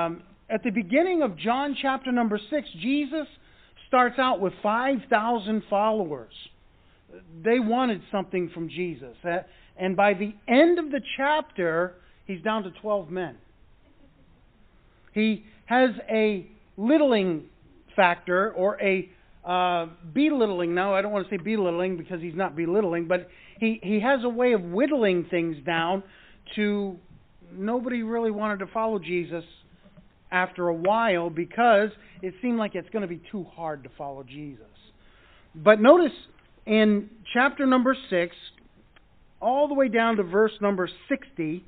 Um, at the beginning of John chapter number 6, Jesus starts out with 5,000 followers. They wanted something from Jesus. Uh, and by the end of the chapter, he's down to 12 men. He has a littling factor or a uh, belittling. Now, I don't want to say belittling because he's not belittling, but he, he has a way of whittling things down to nobody really wanted to follow Jesus after a while because it seemed like it's going to be too hard to follow Jesus. But notice in chapter number 6, all the way down to verse number 60,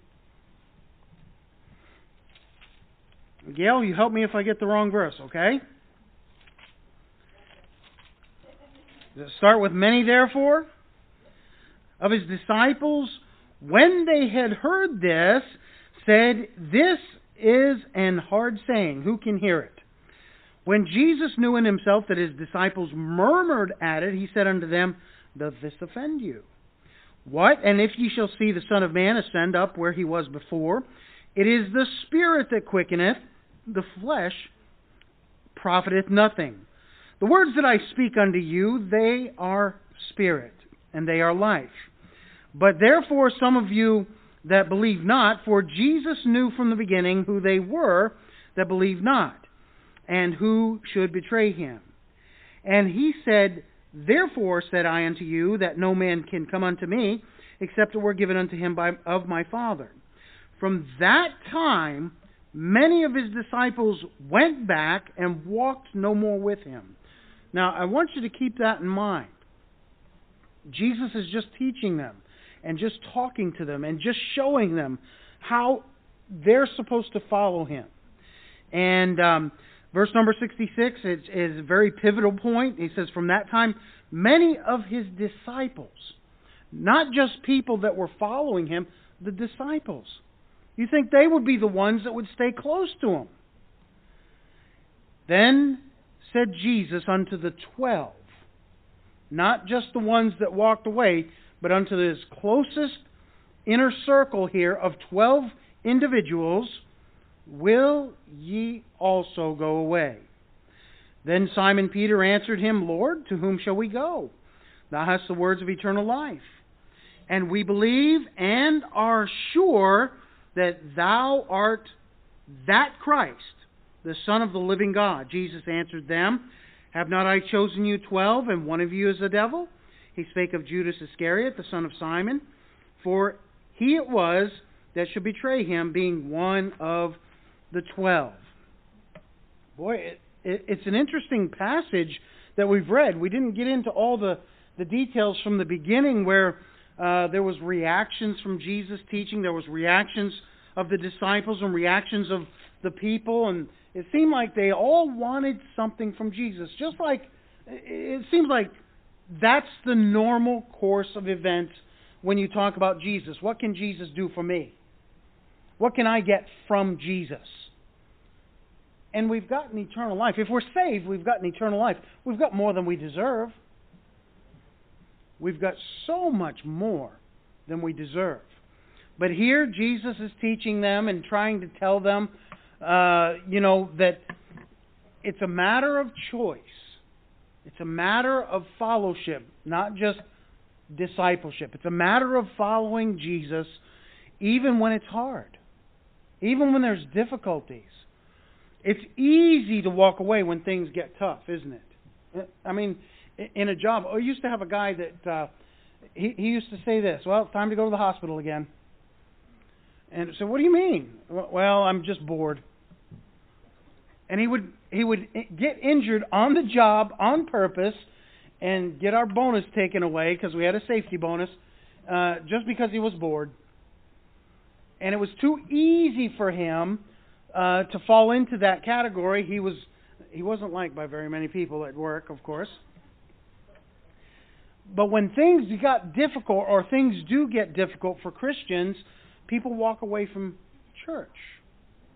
Gail, you help me if I get the wrong verse, okay? Start with many, therefore, of his disciples, when they had heard this, said, This is an hard saying. Who can hear it? When Jesus knew in himself that his disciples murmured at it, he said unto them, Doth this offend you? What? And if ye shall see the Son of Man ascend up where he was before, it is the Spirit that quickeneth, the flesh profiteth nothing. The words that I speak unto you, they are spirit, and they are life. But therefore some of you that believe not, for Jesus knew from the beginning who they were that believed not, and who should betray him. And he said, Therefore said I unto you, that no man can come unto me, except it were given unto him by, of my Father. From that time, many of his disciples went back and walked no more with him. Now, I want you to keep that in mind. Jesus is just teaching them and just talking to them and just showing them how they're supposed to follow him. And um, verse number 66 is, is a very pivotal point. He says, From that time, many of his disciples, not just people that were following him, the disciples. You think they would be the ones that would stay close to him? Then said Jesus unto the twelve, not just the ones that walked away, but unto his closest inner circle here of 12 individuals, will ye also go away? Then Simon Peter answered him, Lord, to whom shall we go? Thou hast the words of eternal life. And we believe and are sure that thou art that Christ, the Son of the living God. Jesus answered them, Have not I chosen you twelve, and one of you is a devil? He spake of Judas Iscariot, the son of Simon, for he it was that should betray him, being one of the twelve. Boy, it, it, it's an interesting passage that we've read. We didn't get into all the, the details from the beginning where uh, there was reactions from Jesus' teaching, there was reactions of the disciples and reactions of the people, and it seemed like they all wanted something from Jesus. Just like it seems like that's the normal course of events when you talk about Jesus. What can Jesus do for me? What can I get from Jesus? And we've gotten eternal life. If we're saved, we've gotten eternal life. We've got more than we deserve. We've got so much more than we deserve. But here, Jesus is teaching them and trying to tell them, uh, you know, that it's a matter of choice. It's a matter of fellowship, not just discipleship. It's a matter of following Jesus even when it's hard, even when there's difficulties. It's easy to walk away when things get tough, isn't it? I mean, in a job, I used to have a guy that uh, he, he used to say this. Well, it's time to go to the hospital again. And so, what do you mean? Well, I'm just bored and he would he would get injured on the job on purpose and get our bonus taken away because we had a safety bonus uh, just because he was bored. And it was too easy for him uh, to fall into that category. He was he wasn't liked by very many people at work, of course. But when things got difficult, or things do get difficult for Christians, people walk away from church.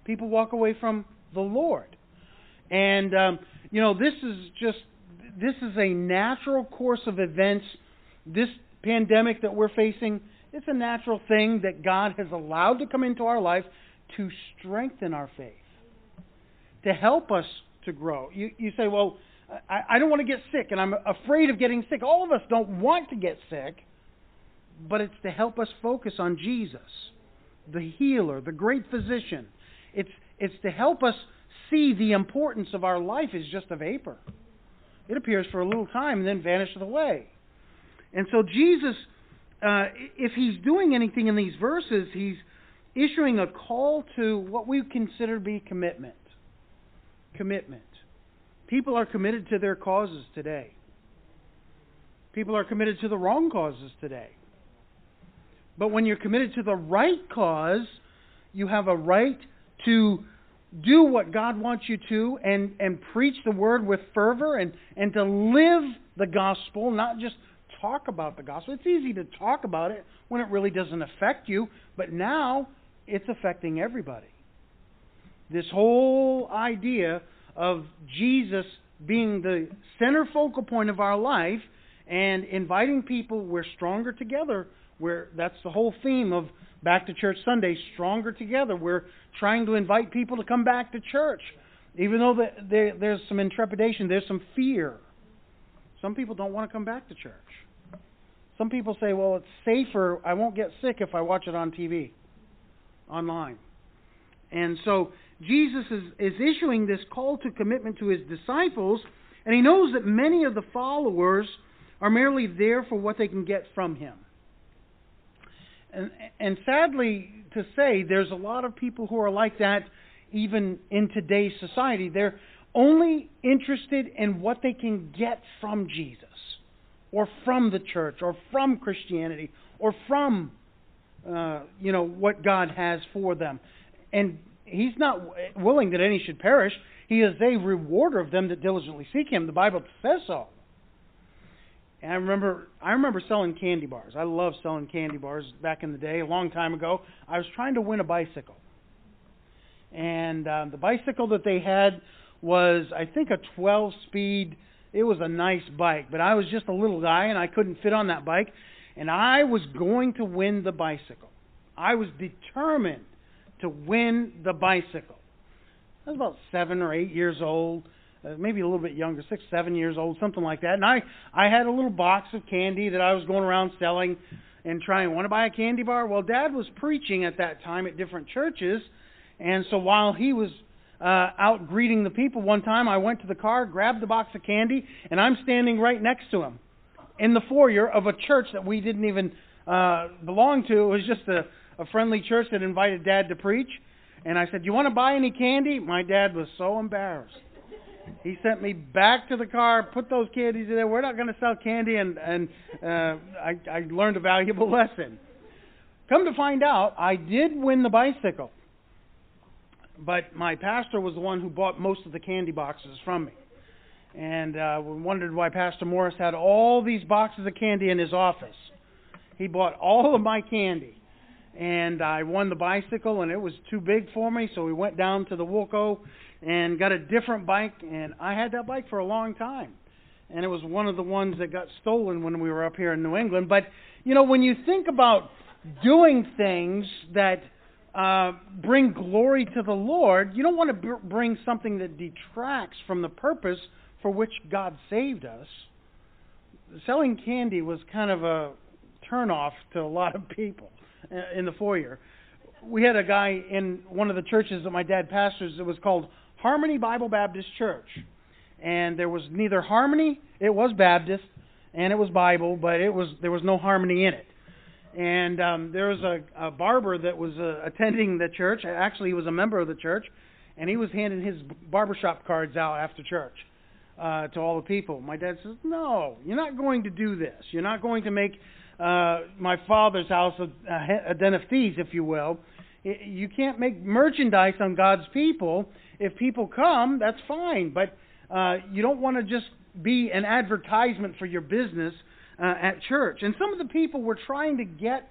People walk away from the Lord. And um, you know, this is just this is a natural course of events. This pandemic that we're facing, it's a natural thing that God has allowed to come into our life to strengthen our faith. to help us to grow. You, you say, well, I, I don't want to get sick, and I'm afraid of getting sick. All of us don't want to get sick, but it's to help us focus on Jesus, the healer, the great physician. It's, it's to help us see the importance of our life is just a vapor. It appears for a little time and then vanishes away. And so Jesus, uh, if he's doing anything in these verses, he's issuing a call to what we consider to be commitment. Commitment. People are committed to their causes today. People are committed to the wrong causes today. But when you're committed to the right cause, you have a right to do what God wants you to and, and preach the word with fervor and, and to live the gospel, not just talk about the gospel. It's easy to talk about it when it really doesn't affect you, but now it's affecting everybody. This whole idea of Jesus being the center focal point of our life and inviting people, we're stronger together. Where that's the whole theme of Back to Church Sunday, stronger together. We're trying to invite people to come back to church, even though the, the, there's some intrepidation, there's some fear. Some people don't want to come back to church. Some people say, well, it's safer, I won't get sick if I watch it on TV, online. And so Jesus is, is issuing this call to commitment to his disciples, and he knows that many of the followers are merely there for what they can get from him. And, sadly to say, there's a lot of people who are like that even in today's society. They're only interested in what they can get from Jesus, or from the church, or from Christianity, or from uh, you know what God has for them. And He's not willing that any should perish. He is a rewarder of them that diligently seek Him. The Bible says so. And I remember I remember selling candy bars. I love selling candy bars back in the day, a long time ago. I was trying to win a bicycle. And um, the bicycle that they had was I think a 12 speed. It was a nice bike, but I was just a little guy and I couldn't fit on that bike, and I was going to win the bicycle. I was determined to win the bicycle. I was about 7 or 8 years old maybe a little bit younger, six, seven years old, something like that. And I, I had a little box of candy that I was going around selling and trying. Want to buy a candy bar? Well, Dad was preaching at that time at different churches, and so while he was uh, out greeting the people, one time I went to the car, grabbed the box of candy, and I'm standing right next to him in the foyer of a church that we didn't even uh, belong to. It was just a, a friendly church that invited Dad to preach. And I said, Do "You want to buy any candy?" My dad was so embarrassed. He sent me back to the car, put those candies in there. We're not going to sell candy, and and uh, I, I learned a valuable lesson. Come to find out, I did win the bicycle, but my pastor was the one who bought most of the candy boxes from me. And uh, we wondered why Pastor Morris had all these boxes of candy in his office. He bought all of my candy and I won the bicycle, and it was too big for me, so we went down to the Woolco and got a different bike, and I had that bike for a long time. And it was one of the ones that got stolen when we were up here in New England. But, you know, when you think about doing things that uh, bring glory to the Lord, you don't want to b- bring something that detracts from the purpose for which God saved us. Selling candy was kind of a turnoff to a lot of people in the foyer. We had a guy in one of the churches that my dad pastors. It was called Harmony Bible Baptist Church, and there was neither harmony. It was Baptist, and it was Bible, but it was there was no harmony in it. And um, there was a, a barber that was uh, attending the church. Actually, he was a member of the church, and he was handing his barbershop cards out after church uh, to all the people. My dad says, "No, you're not going to do this. You're not going to make uh, my father's house a, a den of thieves, if you will. You can't make merchandise on God's people. If people come, that's fine, but uh, you don't want to just be an advertisement for your business uh, at church. And some of the people were trying to get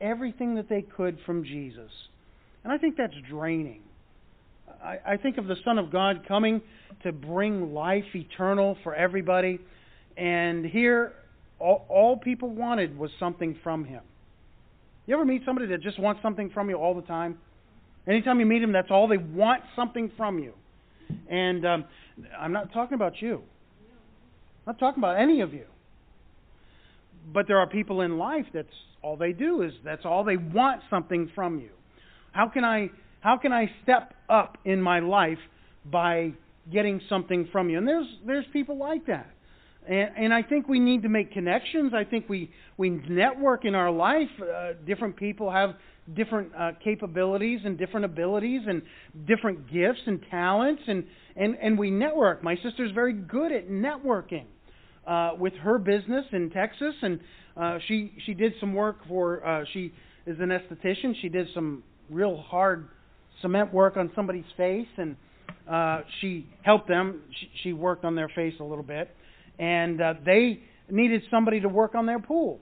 everything that they could from Jesus. And I think that's draining. I, I think of the Son of God coming to bring life eternal for everybody. And here all, all people wanted was something from him. You ever meet somebody that just wants something from you all the time? Anytime you meet them, that's all they want something from you. And um, I'm not talking about you. I'm not talking about any of you. But there are people in life that's all they do is that's all they want something from you. How can I how can I step up in my life by getting something from you? And there's there's people like that. And, and I think we need to make connections. I think we, we network in our life. Uh, different people have different uh, capabilities and different abilities and different gifts and talents, and, and, and we network. My sister's very good at networking uh, with her business in Texas, and uh, she she did some work for. Uh, she is an esthetician. She did some real hard cement work on somebody's face, and uh, she helped them. She, she worked on their face a little bit and uh, they needed somebody to work on their pool.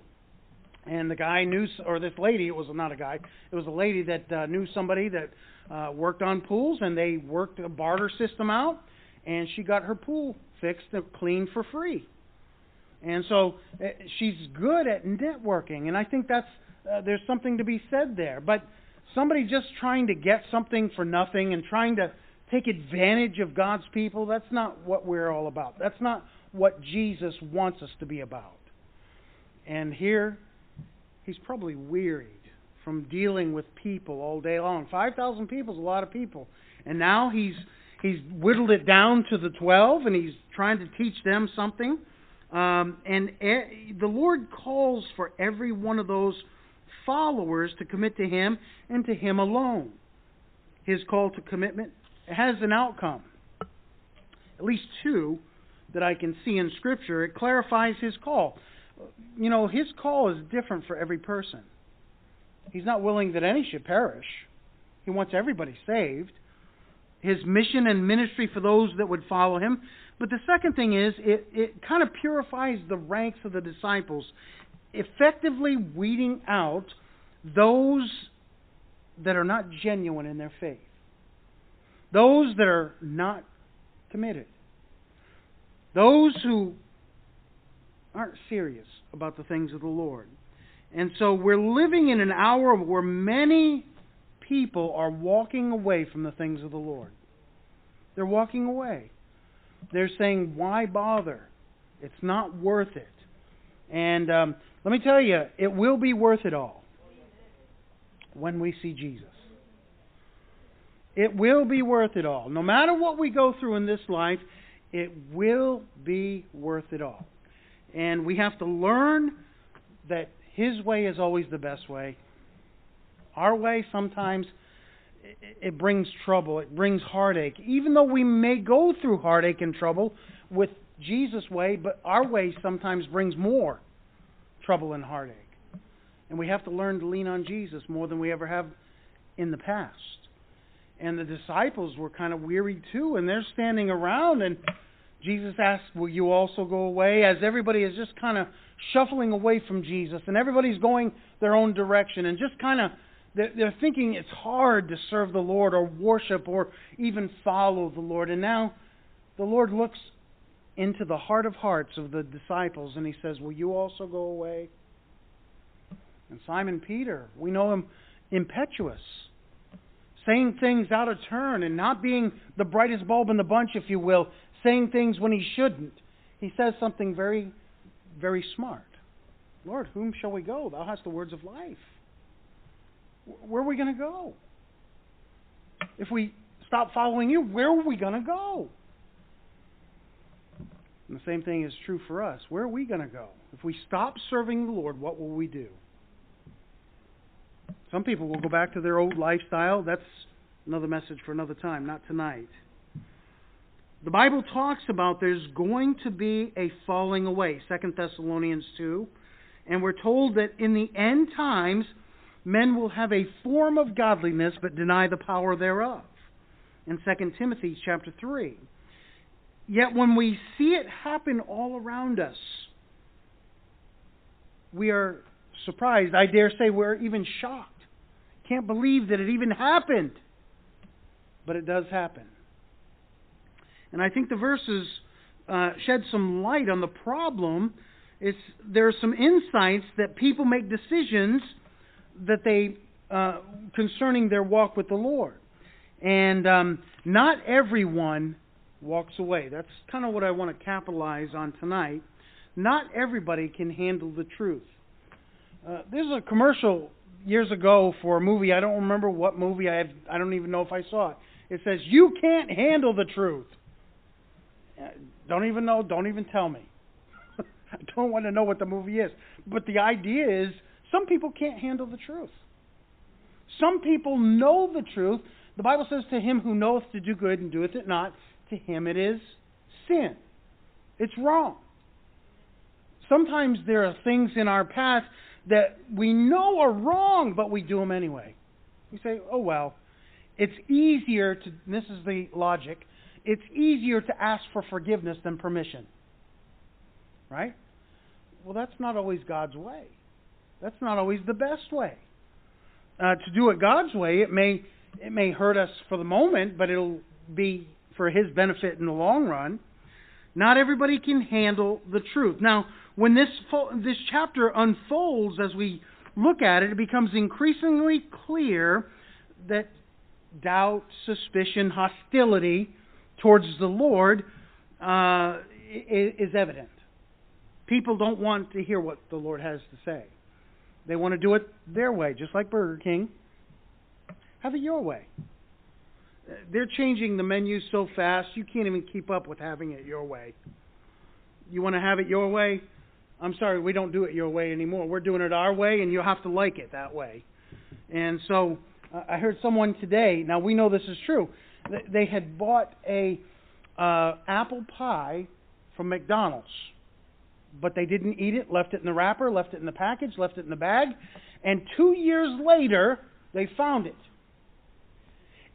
And the guy knew, or this lady, it was not a guy, it was a lady that uh, knew somebody that uh, worked on pools, and they worked a barter system out, and she got her pool fixed and cleaned for free. And so uh, she's good at networking, and I think that's uh, there's something to be said there. But somebody just trying to get something for nothing and trying to take advantage of God's people, that's not what we're all about. That's not what Jesus wants us to be about. And here, he's probably wearied from dealing with people all day long. 5,000 people is a lot of people. And now he's he's whittled it down to the 12 and he's trying to teach them something. Um, and the Lord calls for every one of those followers to commit to him and to him alone. His call to commitment has an outcome. At least two that I can see in Scripture, it clarifies his call. You know, his call is different for every person. He's not willing that any should perish, he wants everybody saved. His mission and ministry for those that would follow him. But the second thing is, it, it kind of purifies the ranks of the disciples, effectively weeding out those that are not genuine in their faith, those that are not committed. Those who aren't serious about the things of the Lord. And so we're living in an hour where many people are walking away from the things of the Lord. They're walking away. They're saying, why bother? It's not worth it. And um, let me tell you, it will be worth it all when we see Jesus. It will be worth it all. No matter what we go through in this life, it will be worth it all. And we have to learn that His way is always the best way. Our way sometimes it brings trouble, it brings heartache. Even though we may go through heartache and trouble with Jesus' way, but our way sometimes brings more trouble and heartache. And we have to learn to lean on Jesus more than we ever have in the past. And the disciples were kind of weary too, and they're standing around and Jesus asked, Will you also go away? As everybody is just kind of shuffling away from Jesus and everybody's going their own direction and just kind of they're thinking it's hard to serve the Lord or worship or even follow the Lord. And now the Lord looks into the heart of hearts of the disciples and he says, Will you also go away? And Simon Peter, we know him impetuous, saying things out of turn and not being the brightest bulb in the bunch, if you will, saying things when he shouldn't. He says something very, very smart. Lord, whom shall we go? Thou hast the words of life. Where are we going to go? If we stop following you, where are we going to go? And the same thing is true for us. Where are we going to go? If we stop serving the Lord, what will we do? Some people will go back to their old lifestyle. That's another message for another time, not tonight. The Bible talks about there's going to be a falling away, 2 Thessalonians 2. And we're told that in the end times, men will have a form of godliness but deny the power thereof. In 2 Timothy chapter 3. Yet when we see it happen all around us, we are surprised. I dare say we're even shocked. Can't believe that it even happened. But it does happen. And I think the verses uh, shed some light on the problem. It's, there are some insights that people make decisions that they uh, concerning their walk with the Lord, and um, not everyone walks away. That's kind of what I want to capitalize on tonight. Not everybody can handle the truth. Uh, there's a commercial years ago for a movie. I don't remember what movie. I have, I don't even know if I saw it. It says you can't handle the truth. Uh, don't even know. Don't even tell me. I don't want to know what the movie is. But the idea is some people can't handle the truth. Some people know the truth. The Bible says, To him who knoweth to do good and doeth it not, to him it is sin. It's wrong. Sometimes there are things in our path that we know are wrong, but we do them anyway. We say, oh well. It's easier to, this is the logic, it's easier to ask for forgiveness than permission. Right? Well, that's not always God's way. That's not always the best way. Uh, to do it God's way, it may it may hurt us for the moment, but it'll be for His benefit in the long run. Not everybody can handle the truth. Now, when this this chapter unfolds as we look at it, it becomes increasingly clear that doubt, suspicion, hostility towards the Lord uh, is evident. People don't want to hear what the Lord has to say. They want to do it their way, just like Burger King. Have it your way. They're changing the menu so fast you can't even keep up with having it your way. You want to have it your way? I'm sorry, we don't do it your way anymore. We're doing it our way, and you'll have to like it that way. And so uh, I heard someone today. Now we know this is true. They had bought a uh, apple pie from McDonald's, but they didn't eat it. Left it in the wrapper, left it in the package, left it in the bag, and two years later they found it.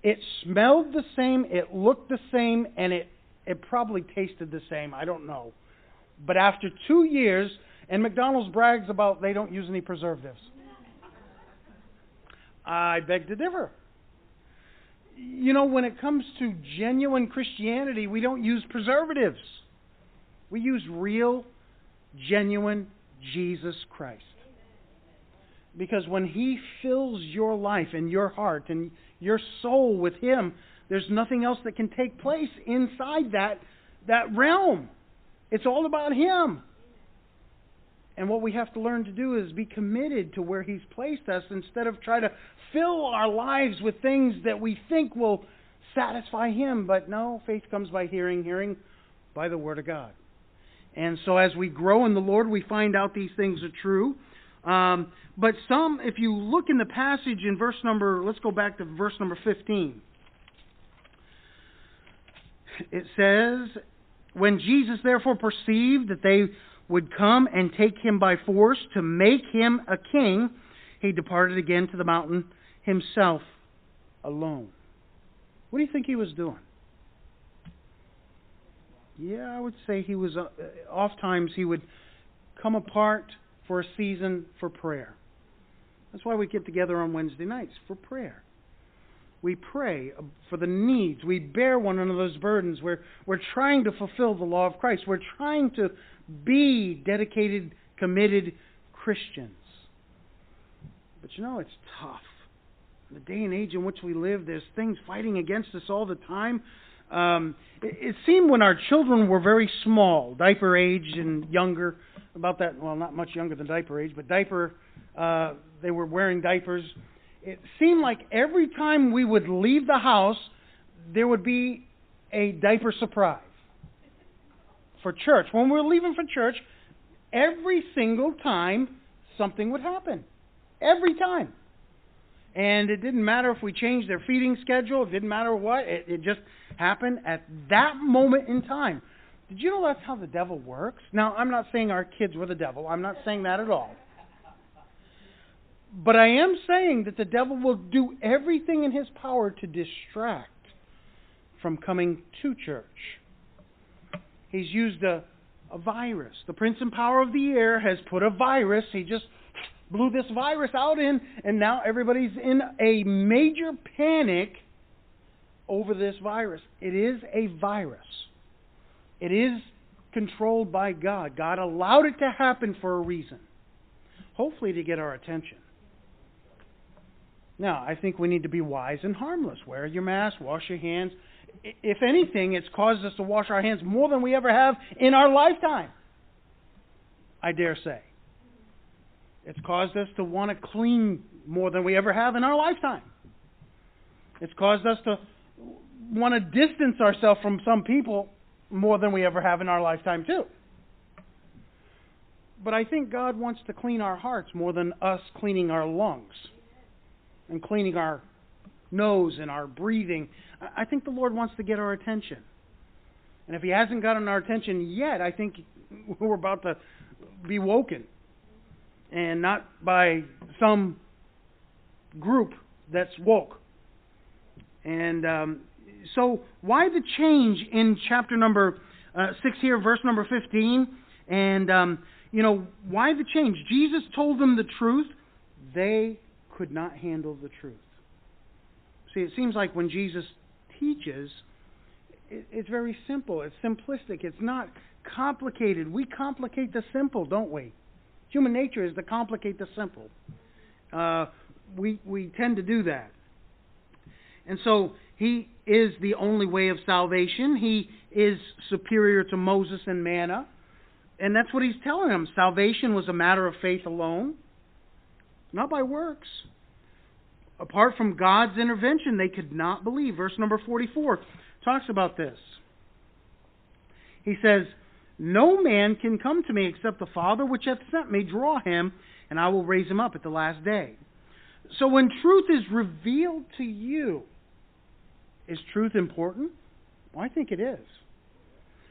It smelled the same, it looked the same, and it it probably tasted the same. I don't know. But after two years, and McDonald's brags about they don't use any preservatives. I beg to differ. You know, when it comes to genuine Christianity, we don't use preservatives. We use real, genuine Jesus Christ. Because when He fills your life and your heart and your soul with Him, there's nothing else that can take place inside that, that realm. It's all about Him. And what we have to learn to do is be committed to where He's placed us instead of try to fill our lives with things that we think will satisfy Him. But no, faith comes by hearing, hearing by the Word of God. And so as we grow in the Lord, we find out these things are true. Um, but some, if you look in the passage in verse number, let's go back to verse number 15. It says, when Jesus therefore perceived that they would come and take him by force to make him a king, he departed again to the mountain himself alone. What do you think he was doing? Yeah, I would say he was, uh, oft times he would come apart for a season for prayer. That's why we get together on Wednesday nights, for prayer. We pray for the needs. We bear one another's burdens. We're, we're trying to fulfill the law of Christ. We're trying to be dedicated, committed Christians. But you know, it's tough. In the day and age in which we live, there's things fighting against us all the time. Um, it, it seemed when our children were very small, diaper age and younger, about that, well, not much younger than diaper age, but diaper, uh, they were wearing diapers it seemed like every time we would leave the house, there would be a diaper surprise for church. When we were leaving for church, every single time something would happen. Every time. And it didn't matter if we changed their feeding schedule, it didn't matter what, it, it just happened at that moment in time. Did you know that's how the devil works? Now, I'm not saying our kids were the devil. I'm not saying that at all. But I am saying that the devil will do everything in his power to distract from coming to church. He's used a, a virus. The prince and power of the air has put a virus. He just blew this virus out in, and now everybody's in a major panic over this virus. It is a virus. It is controlled by God. God allowed it to happen for a reason. Hopefully to get our attention. Now, I think we need to be wise and harmless. Wear your mask, wash your hands. if anything, it's caused us to wash our hands more than we ever have in our lifetime. I dare say. It's caused us to want to clean more than we ever have in our lifetime. It's caused us to want to distance ourselves from some people more than we ever have in our lifetime, too. But I think God wants to clean our hearts more than us cleaning our lungs and cleaning our nose and our breathing. I think the Lord wants to get our attention. And if He hasn't gotten our attention yet, I think we're about to be woken. And not by some group that's woke. And um, so, why the change in chapter number uh, 6 here, verse number 15? And, um, you know, why the change? Jesus told them the truth. They could not handle the truth. See, it seems like when Jesus teaches, it's very simple. It's simplistic. It's not complicated. We complicate the simple, don't we? Human nature is to complicate the simple. Uh, we we tend to do that. And so he is the only way of salvation. He is superior to Moses and manna. And that's what he's telling them. Salvation was a matter of faith alone, not by works. Apart from God's intervention, they could not believe. Verse number 44 talks about this. He says, No man can come to me except the Father which hath sent me draw him, and I will raise him up at the last day. So when truth is revealed to you, is truth important? Well, I think it is.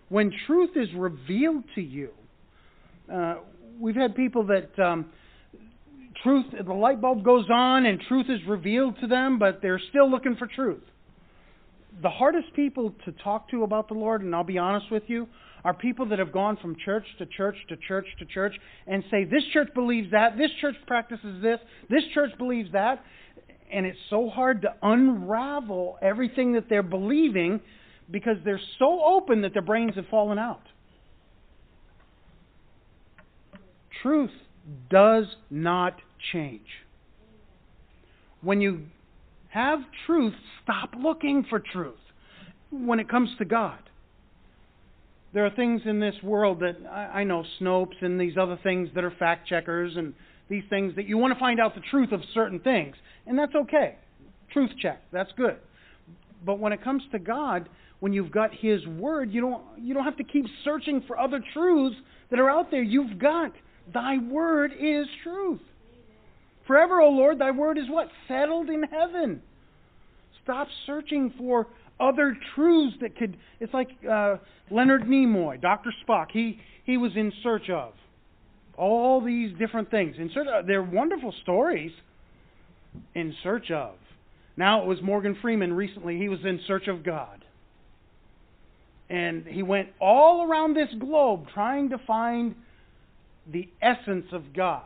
When truth is revealed to you, uh, we've had people that um, truth, the light bulb goes on and truth is revealed to them, but they're still looking for truth. The hardest people to talk to about the Lord, and I'll be honest with you, are people that have gone from church to church to church to church and say, This church believes that, this church practices this, this church believes that. And it's so hard to unravel everything that they're believing because they're so open that their brains have fallen out. Truth does not change. When you have truth, stop looking for truth when it comes to God. There are things in this world that I, I know, Snopes and these other things that are fact checkers and these things that you want to find out the truth of certain things, and that's okay. Truth check, that's good. But when it comes to God, when you've got His Word, you don't you don't have to keep searching for other truths that are out there. You've got Thy Word is truth. Forever, O Lord, Thy Word is what settled in heaven. Stop searching for other truths that could. It's like uh, Leonard Nimoy, Doctor Spock. He he was in search of all these different things. In search of, they're wonderful stories. In search of. Now it was Morgan Freeman recently. He was in search of God. And he went all around this globe trying to find the essence of God.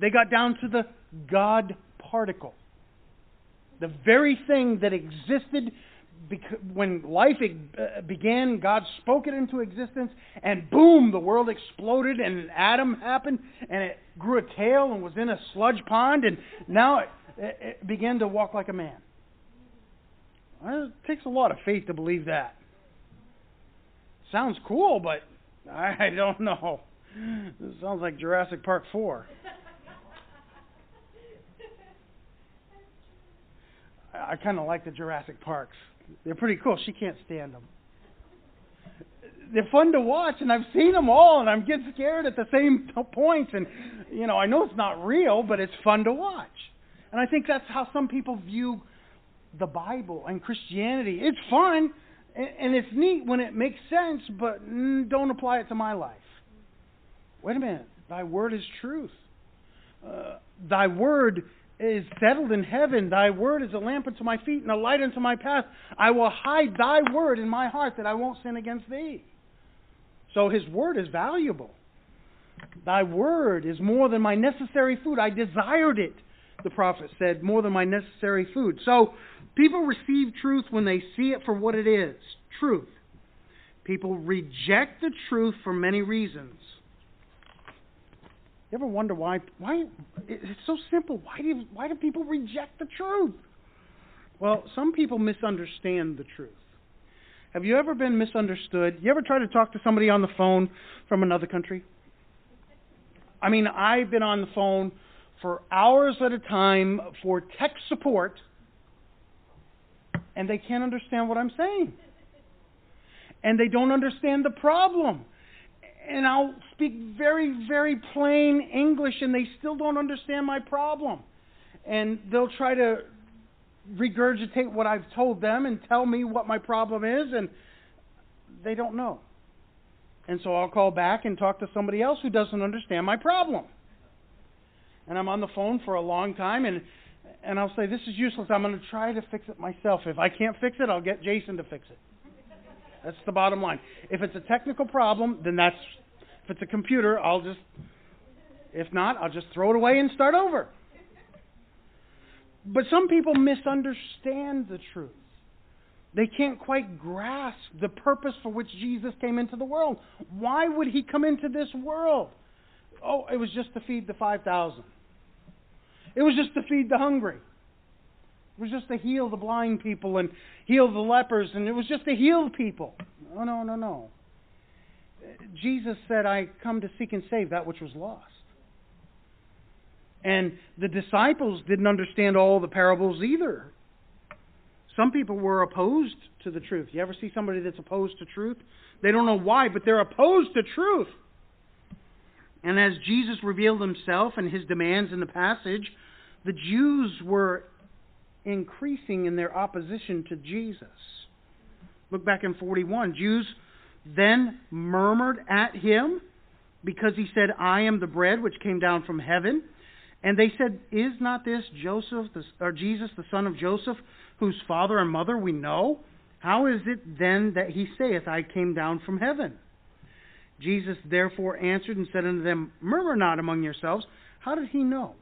They got down to the God particle. The very thing that existed when life uh, began, God spoke it into existence, and boom, the world exploded, and an atom happened, and it grew a tail and was in a sludge pond, and now it, it began to walk like a man. Well, it takes a lot of faith to believe that. Sounds cool, but I don't know. This sounds like Jurassic Park 4. I kind of like the Jurassic Parks. They're pretty cool. She can't stand them. They're fun to watch, and I've seen them all, and I'm getting scared at the same points. And you know, I know it's not real, but it's fun to watch. And I think that's how some people view the Bible and Christianity. It's fun, and it's neat when it makes sense, but don't apply it to my life. Wait a minute. Thy word is truth. Uh, thy word is settled in heaven. Thy word is a lamp unto my feet and a light unto my path. I will hide thy word in my heart that I won't sin against thee. So his word is valuable. Thy word is more than my necessary food. I desired it, the prophet said, more than my necessary food. So people receive truth when they see it for what it is truth. People reject the truth for many reasons. You ever wonder why? Why it's so simple. Why do why do people reject the truth? Well, some people misunderstand the truth. Have you ever been misunderstood? You ever try to talk to somebody on the phone from another country? I mean, I've been on the phone for hours at a time for tech support, and they can't understand what I'm saying. And they don't understand the problem. And I'll speak very, very plain English, and they still don't understand my problem. And they'll try to regurgitate what I've told them and tell me what my problem is, and they don't know. And so I'll call back and talk to somebody else who doesn't understand my problem. And I'm on the phone for a long time, and and I'll say, This is useless. I'm going to try to fix it myself. If I can't fix it, I'll get Jason to fix it. That's the bottom line. If it's a technical problem, then that's. If it's a computer, I'll just. If not, I'll just throw it away and start over. But some people misunderstand the truth. They can't quite grasp the purpose for which Jesus came into the world. Why would he come into this world? Oh, it was just to feed the 5,000. It was just to feed the hungry. It was just to heal the blind people and heal the lepers, and it was just to heal people. No, no, no, no. Jesus said, I come to seek and save that which was lost. And the disciples didn't understand all the parables either. Some people were opposed to the truth. You ever see somebody that's opposed to truth? They don't know why, but they're opposed to truth. And as Jesus revealed himself and his demands in the passage, the Jews were increasing in their opposition to Jesus. Look back in 41. Jews then murmured at him because he said, I am the bread which came down from heaven. And they said, Is not this Joseph, or Jesus, the son of Joseph, whose father and mother we know? How is it then that he saith, I came down from heaven? Jesus therefore answered and said unto them, Murmur not among yourselves. How did he know?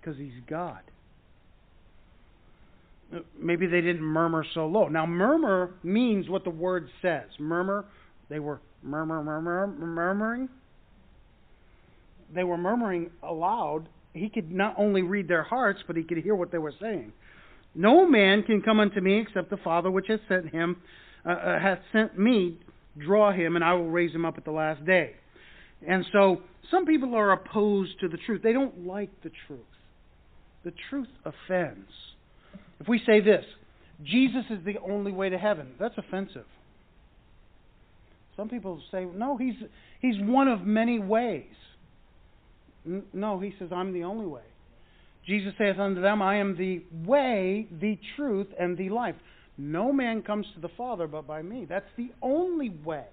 Because he's God. Maybe they didn't murmur so low. Now, murmur means what the word says. Murmur, they were murmur, murmur, murmuring they were murmuring aloud, he could not only read their hearts, but he could hear what they were saying. No man can come unto me except the Father which has sent him, uh, uh, hath sent me, draw him, and I will raise him up at the last day. And so, some people are opposed to the truth. They don't like the truth. The truth offends. If we say this, Jesus is the only way to heaven, that's offensive. Some people say, no, he's, he's one of many ways. No, he says, I'm the only way. Jesus saith unto them, I am the way, the truth, and the life. No man comes to the Father but by me. That's the only way.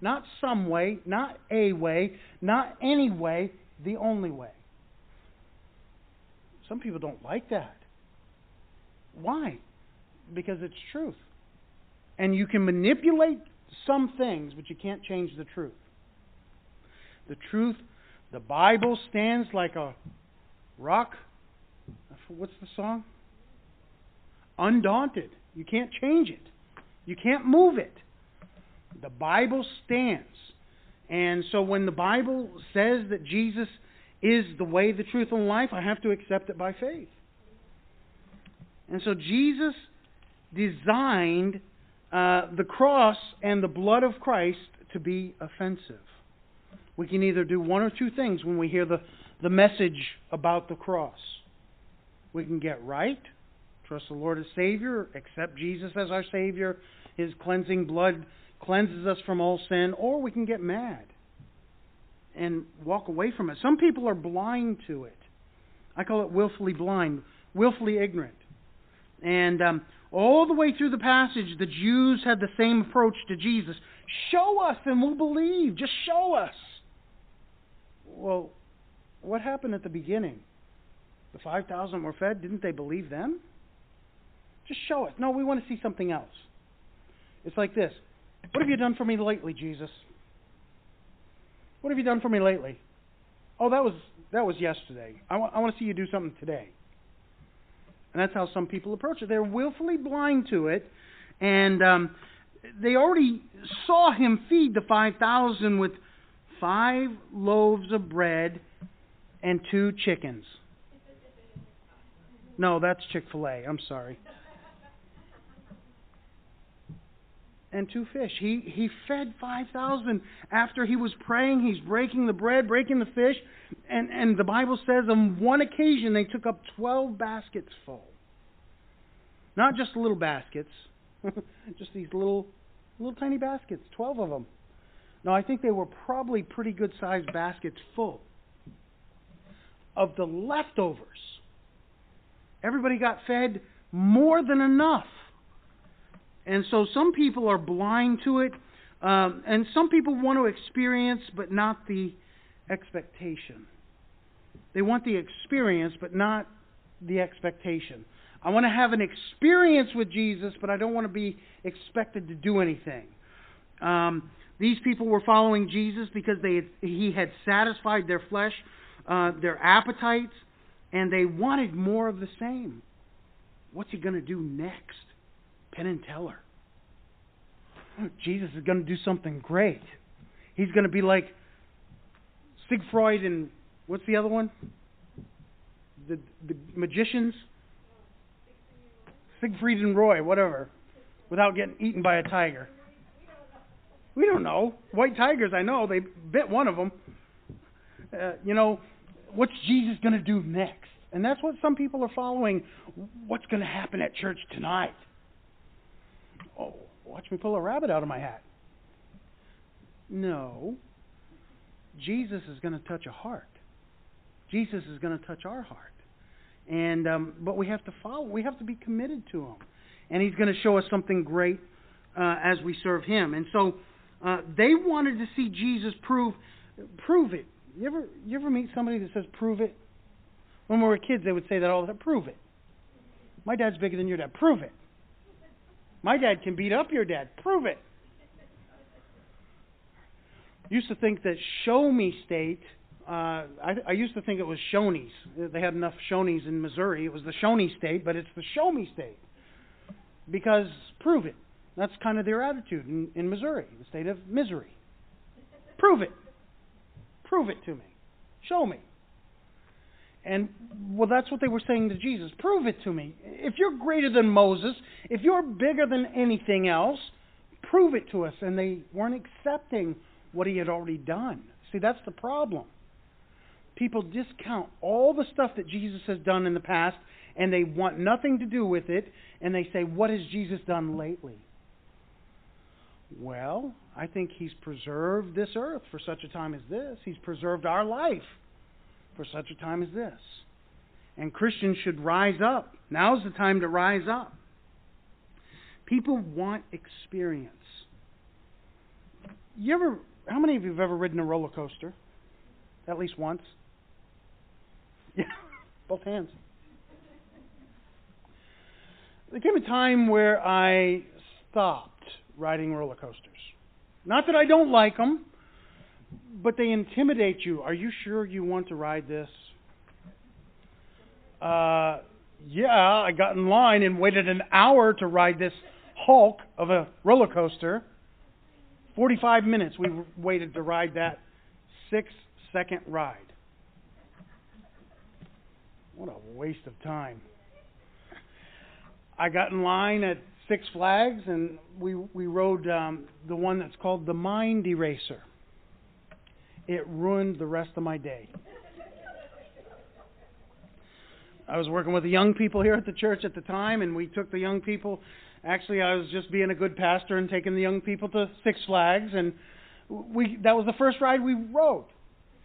Not some way, not a way, not any way, the only way. Some people don't like that. Why? Because it's truth. And you can manipulate some things, but you can't change the truth. The truth the Bible stands like a rock. What's the song? Undaunted. You can't change it. You can't move it. The Bible stands. And so when the Bible says that Jesus is the way, the truth, and life, I have to accept it by faith. And so Jesus designed uh, the cross and the blood of Christ to be offensive we can either do one or two things when we hear the, the message about the cross. We can get right, trust the Lord as Savior, accept Jesus as our Savior, His cleansing blood cleanses us from all sin, or we can get mad and walk away from it. Some people are blind to it. I call it willfully blind, willfully ignorant. And um, all the way through the passage, the Jews had the same approach to Jesus. Show us and we'll believe. Just show us. Well, what happened at the beginning? The 5,000 were fed. Didn't they believe them? Just show us. No, we want to see something else. It's like this What have you done for me lately, Jesus? What have you done for me lately? Oh, that was that was yesterday. I, I want to see you do something today. And that's how some people approach it. They're willfully blind to it, and um, they already saw him feed the five thousand with five loaves of bread and two chickens. No, that's Chick fil A. I'm sorry. And two fish. He he fed 5,000 after he was praying, he's breaking the bread, breaking the fish, and and the Bible says on one occasion they took up 12 baskets full. Not just little baskets, just these little little tiny baskets, 12 of them. No, I think they were probably pretty good sized baskets full of the leftovers. Everybody got fed more than enough. And so some people are blind to it, um, and some people want to experience but not the expectation. They want the experience but not the expectation. I want to have an experience with Jesus, but I don't want to be expected to do anything. Um, these people were following Jesus because they he had satisfied their flesh, uh, their appetites, and they wanted more of the same. What's he going to do next? Penn and Teller. Jesus is going to do something great. He's going to be like Siegfried and what's the other one? The the magicians. Siegfried and Roy, whatever, without getting eaten by a tiger. We don't know. White tigers, I know. They bit one of them. Uh, you know, what's Jesus going to do next? And that's what some people are following. What's going to happen at church tonight? Oh, watch me pull a rabbit out of my hat. No. Jesus is going to touch a heart. Jesus is going to touch our heart. And um, but we have to follow. We have to be committed to Him, and He's going to show us something great uh, as we serve Him. And so uh, they wanted to see Jesus prove prove it. You ever you ever meet somebody that says prove it? When we were kids, they would say that all the time. Prove it. My dad's bigger than your dad. Prove it. My dad can beat up your dad. Prove it. Used to think that show me state uh, I, I used to think it was Shoney's. They had enough Shoney's in Missouri. It was the Shawnee State, but it's the Show Me State. Because prove it. That's kind of their attitude in, in Missouri, the state of misery. Prove it. Prove it to me. Show me. And well, that's what they were saying to Jesus. Prove it to me. If you're greater than Moses, if you're bigger than anything else, prove it to us. And they weren't accepting what he had already done. See, that's the problem people discount all the stuff that Jesus has done in the past and they want nothing to do with it and they say, What has Jesus done lately? Well, I think He's preserved this earth for such a time as this. He's preserved our life for such a time as this. And Christians should rise up. Now's the time to rise up. People want experience. You ever how many of you have ever ridden a roller coaster? At least once? Yeah, both hands. There came a time where I stopped riding roller coasters. Not that I don't like them, but they intimidate you. Are you sure you want to ride this? Uh, yeah, I got in line and waited an hour to ride this hulk of a roller coaster. 45 minutes we waited to ride that six second ride. What a waste of time. I got in line at Six Flags and we we rode um, the one that's called the Mind Eraser. It ruined the rest of my day. I was working with the young people here at the church at the time, and we took the young people. Actually, I was just being a good pastor and taking the young people to Six Flags, and we that was the first ride we rode.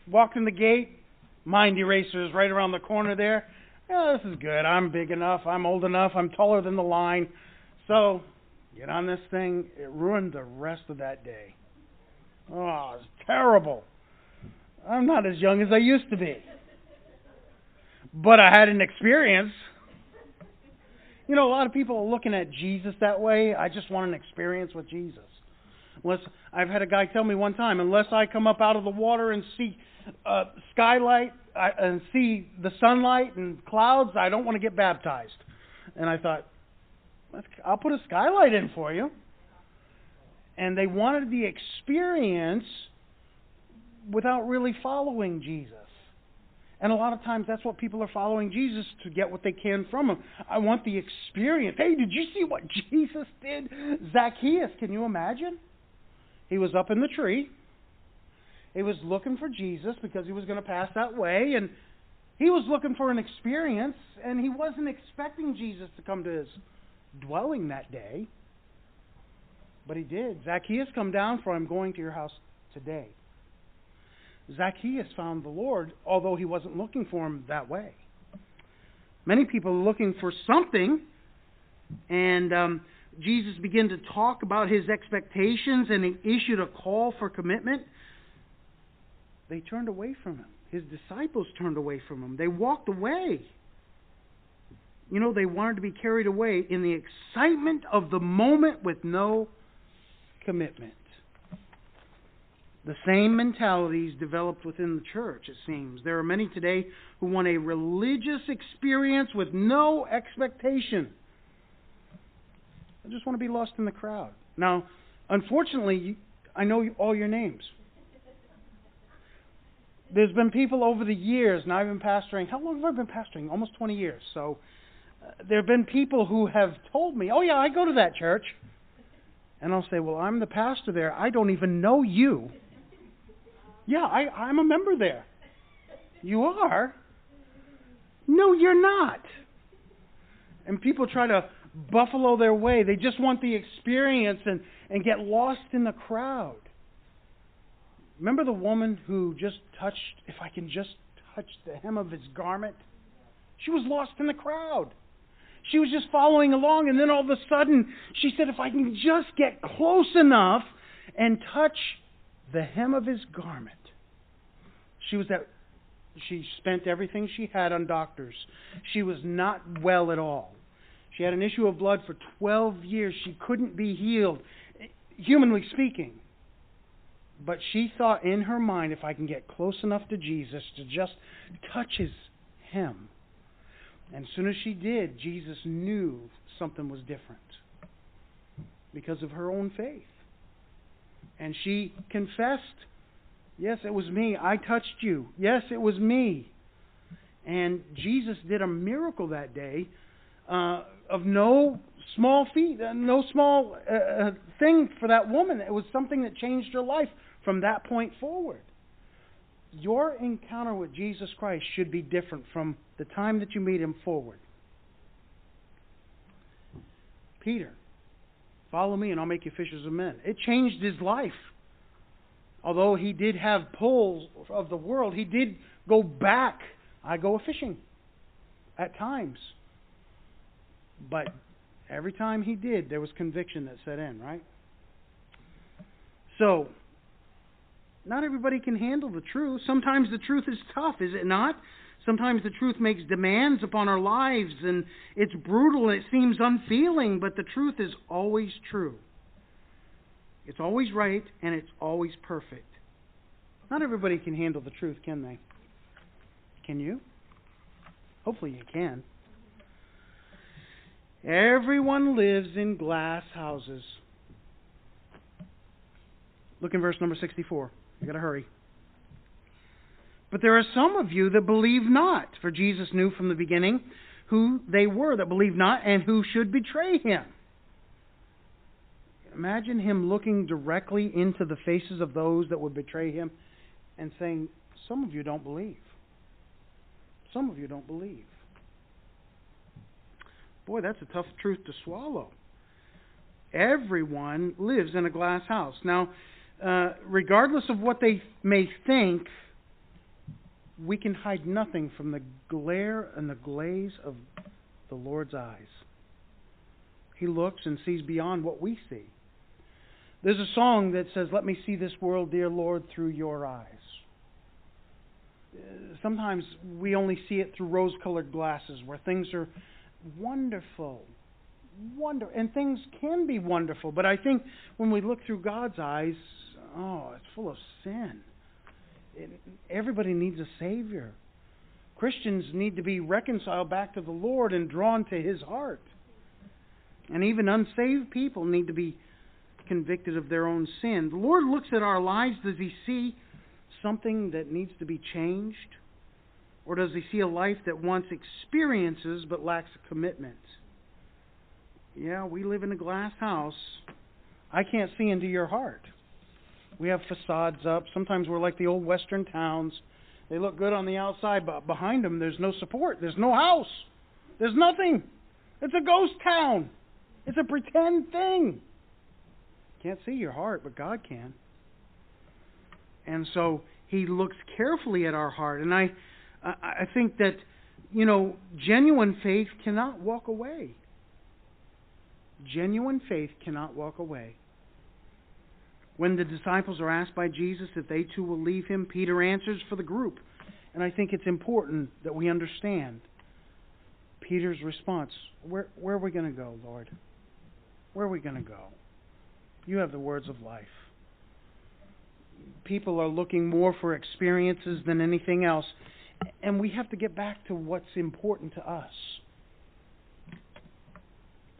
Walked in the gate, mind erasers right around the corner there. Yeah, this is good. I'm big enough. I'm old enough. I'm taller than the line. So, get on this thing. It ruined the rest of that day. Oh, it's terrible. I'm not as young as I used to be. But I had an experience. You know, a lot of people are looking at Jesus that way. I just want an experience with Jesus. Unless I've had a guy tell me one time, unless I come up out of the water and see uh, skylight I, and see the sunlight and clouds, I don't want to get baptized. And I thought, I'll put a skylight in for you. And they wanted the experience without really following Jesus. And a lot of times that's what people are following Jesus to get what they can from him. I want the experience. Hey, did you see what Jesus did? Zacchaeus, can you imagine? He was up in the tree. He was looking for Jesus because he was going to pass that way. And he was looking for an experience. And he wasn't expecting Jesus to come to his dwelling that day. But he did. Zacchaeus, come down, for I'm going to your house today. Zacchaeus found the Lord, although he wasn't looking for him that way. Many people are looking for something, and um, Jesus began to talk about his expectations and he issued a call for commitment. They turned away from him. His disciples turned away from him. They walked away. You know, they wanted to be carried away in the excitement of the moment with no commitment. The same mentalities developed within the church, it seems. There are many today who want a religious experience with no expectation. I just want to be lost in the crowd. Now, unfortunately, I know all your names. There's been people over the years, and I've been pastoring. How long have I been pastoring? Almost 20 years. So, uh, there have been people who have told me, "Oh yeah, I go to that church," and I'll say, "Well, I'm the pastor there. I don't even know you." Yeah, I, I'm a member there. You are? No, you're not. And people try to buffalo their way. They just want the experience and, and get lost in the crowd. Remember the woman who just touched, if I can just touch the hem of his garment? She was lost in the crowd. She was just following along, and then all of a sudden she said, If I can just get close enough and touch the hem of his garment. She was at she spent everything she had on doctors. She was not well at all. She had an issue of blood for 12 years. She couldn't be healed, humanly speaking. But she thought in her mind, if I can get close enough to Jesus to just touch his hem. And as soon as she did, Jesus knew something was different because of her own faith. And she confessed, Yes, it was me. I touched you. Yes, it was me. And Jesus did a miracle that day uh, of no small feat, uh, no small uh, uh, thing for that woman. It was something that changed her life from that point forward. Your encounter with Jesus Christ should be different from the time that you meet him forward. Peter Follow me and I'll make you fishers of men. It changed his life. Although he did have pulls of the world, he did go back. I go fishing at times. But every time he did, there was conviction that set in, right? So, not everybody can handle the truth. Sometimes the truth is tough, is it not? Sometimes the truth makes demands upon our lives and it's brutal and it seems unfeeling, but the truth is always true. It's always right and it's always perfect. Not everybody can handle the truth, can they? Can you? Hopefully you can. Everyone lives in glass houses. Look in verse number 64. You got to hurry. But there are some of you that believe not, for Jesus knew from the beginning who they were that believed not and who should betray him. Imagine him looking directly into the faces of those that would betray him and saying, Some of you don't believe. Some of you don't believe. Boy, that's a tough truth to swallow. Everyone lives in a glass house. Now, uh, regardless of what they may think, we can hide nothing from the glare and the glaze of the Lord's eyes. He looks and sees beyond what we see. There's a song that says, Let me see this world, dear Lord, through your eyes. Uh, sometimes we only see it through rose colored glasses where things are wonderful. Wonder and things can be wonderful, but I think when we look through God's eyes, oh, it's full of sin everybody needs a Savior. Christians need to be reconciled back to the Lord and drawn to His heart. And even unsaved people need to be convicted of their own sin. The Lord looks at our lives. Does He see something that needs to be changed? Or does he see a life that wants experiences but lacks a commitment? Yeah, we live in a glass house. I can't see into your heart. We have facades up. Sometimes we're like the old western towns. They look good on the outside, but behind them there's no support. There's no house. There's nothing. It's a ghost town. It's a pretend thing. Can't see your heart, but God can. And so He looks carefully at our heart. And I, I think that, you know, genuine faith cannot walk away. Genuine faith cannot walk away. When the disciples are asked by Jesus if they too will leave him, Peter answers for the group. And I think it's important that we understand Peter's response. Where, where are we going to go, Lord? Where are we going to go? You have the words of life. People are looking more for experiences than anything else. And we have to get back to what's important to us.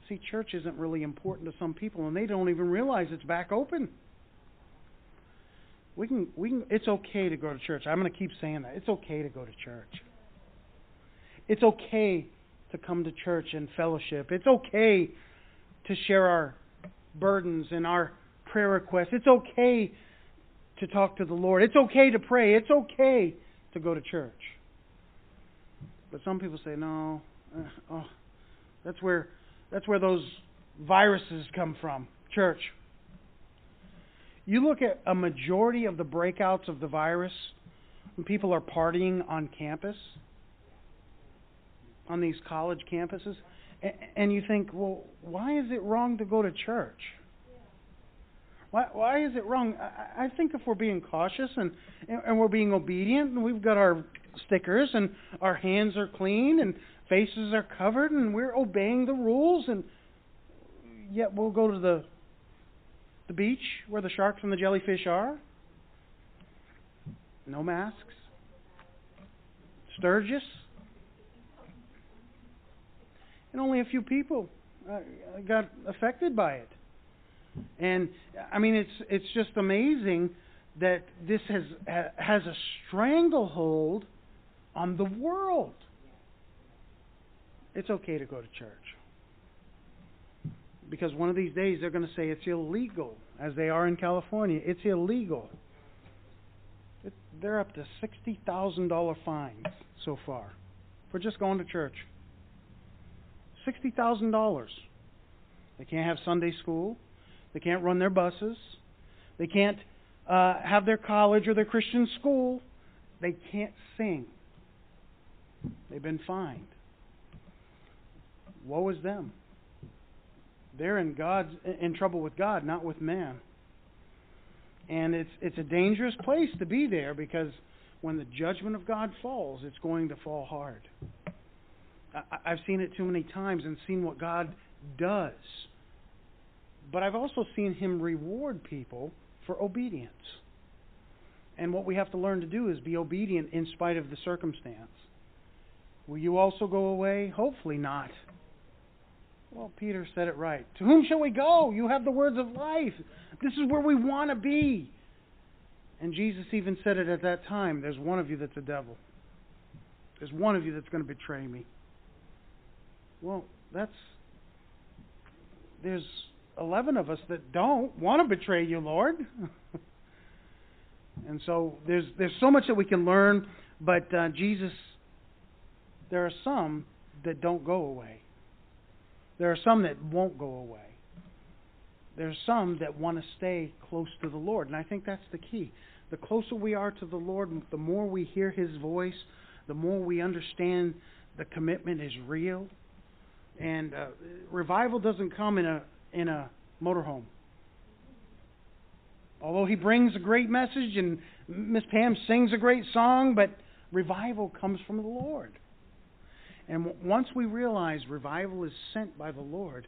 See, church isn't really important to some people, and they don't even realize it's back open. We can, we can, it's okay to go to church. I'm going to keep saying that. It's okay to go to church. It's okay to come to church and fellowship. It's okay to share our burdens and our prayer requests. It's okay to talk to the Lord. It's okay to pray. It's okay to go to church. But some people say, no, uh, oh, that's where that's where those viruses come from. Church. You look at a majority of the breakouts of the virus when people are partying on campus, on these college campuses, and you think, well, why is it wrong to go to church? Why, why is it wrong? I, I think if we're being cautious and, and we're being obedient, and we've got our stickers, and our hands are clean, and faces are covered, and we're obeying the rules, and yet we'll go to the the beach where the sharks and the jellyfish are. No masks. Sturgis. And only a few people uh, got affected by it. And I mean, it's it's just amazing that this has has a stranglehold on the world. It's okay to go to church. Because one of these days they're going to say it's illegal, as they are in California. It's illegal. It, they're up to $60,000 fines so far for just going to church. $60,000. They can't have Sunday school. They can't run their buses. They can't uh, have their college or their Christian school. They can't sing. They've been fined. Woe is them. They're in God's in trouble with God, not with man. And it's it's a dangerous place to be there because when the judgment of God falls, it's going to fall hard. I've seen it too many times and seen what God does. But I've also seen Him reward people for obedience. And what we have to learn to do is be obedient in spite of the circumstance. Will you also go away? Hopefully not. Well, Peter said it right. To whom shall we go? You have the words of life. This is where we want to be. And Jesus even said it at that time there's one of you that's a devil. There's one of you that's going to betray me. Well, that's. There's 11 of us that don't want to betray you, Lord. and so there's, there's so much that we can learn, but uh, Jesus, there are some that don't go away. There are some that won't go away. There's some that want to stay close to the Lord. And I think that's the key. The closer we are to the Lord, the more we hear His voice, the more we understand the commitment is real. And uh, revival doesn't come in a in a motorhome. Although he brings a great message and Miss Pam sings a great song, but revival comes from the Lord. And once we realize revival is sent by the Lord,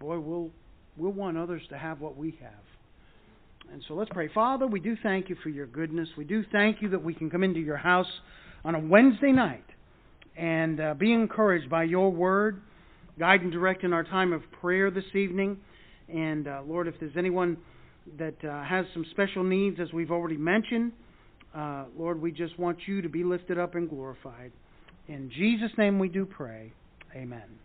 boy, we'll, we'll want others to have what we have. And so let's pray. Father, we do thank you for your goodness. We do thank you that we can come into your house on a Wednesday night and uh, be encouraged by your word, guide and direct in our time of prayer this evening. And uh, Lord, if there's anyone that uh, has some special needs, as we've already mentioned, uh, Lord, we just want you to be lifted up and glorified. In Jesus' name we do pray. Amen.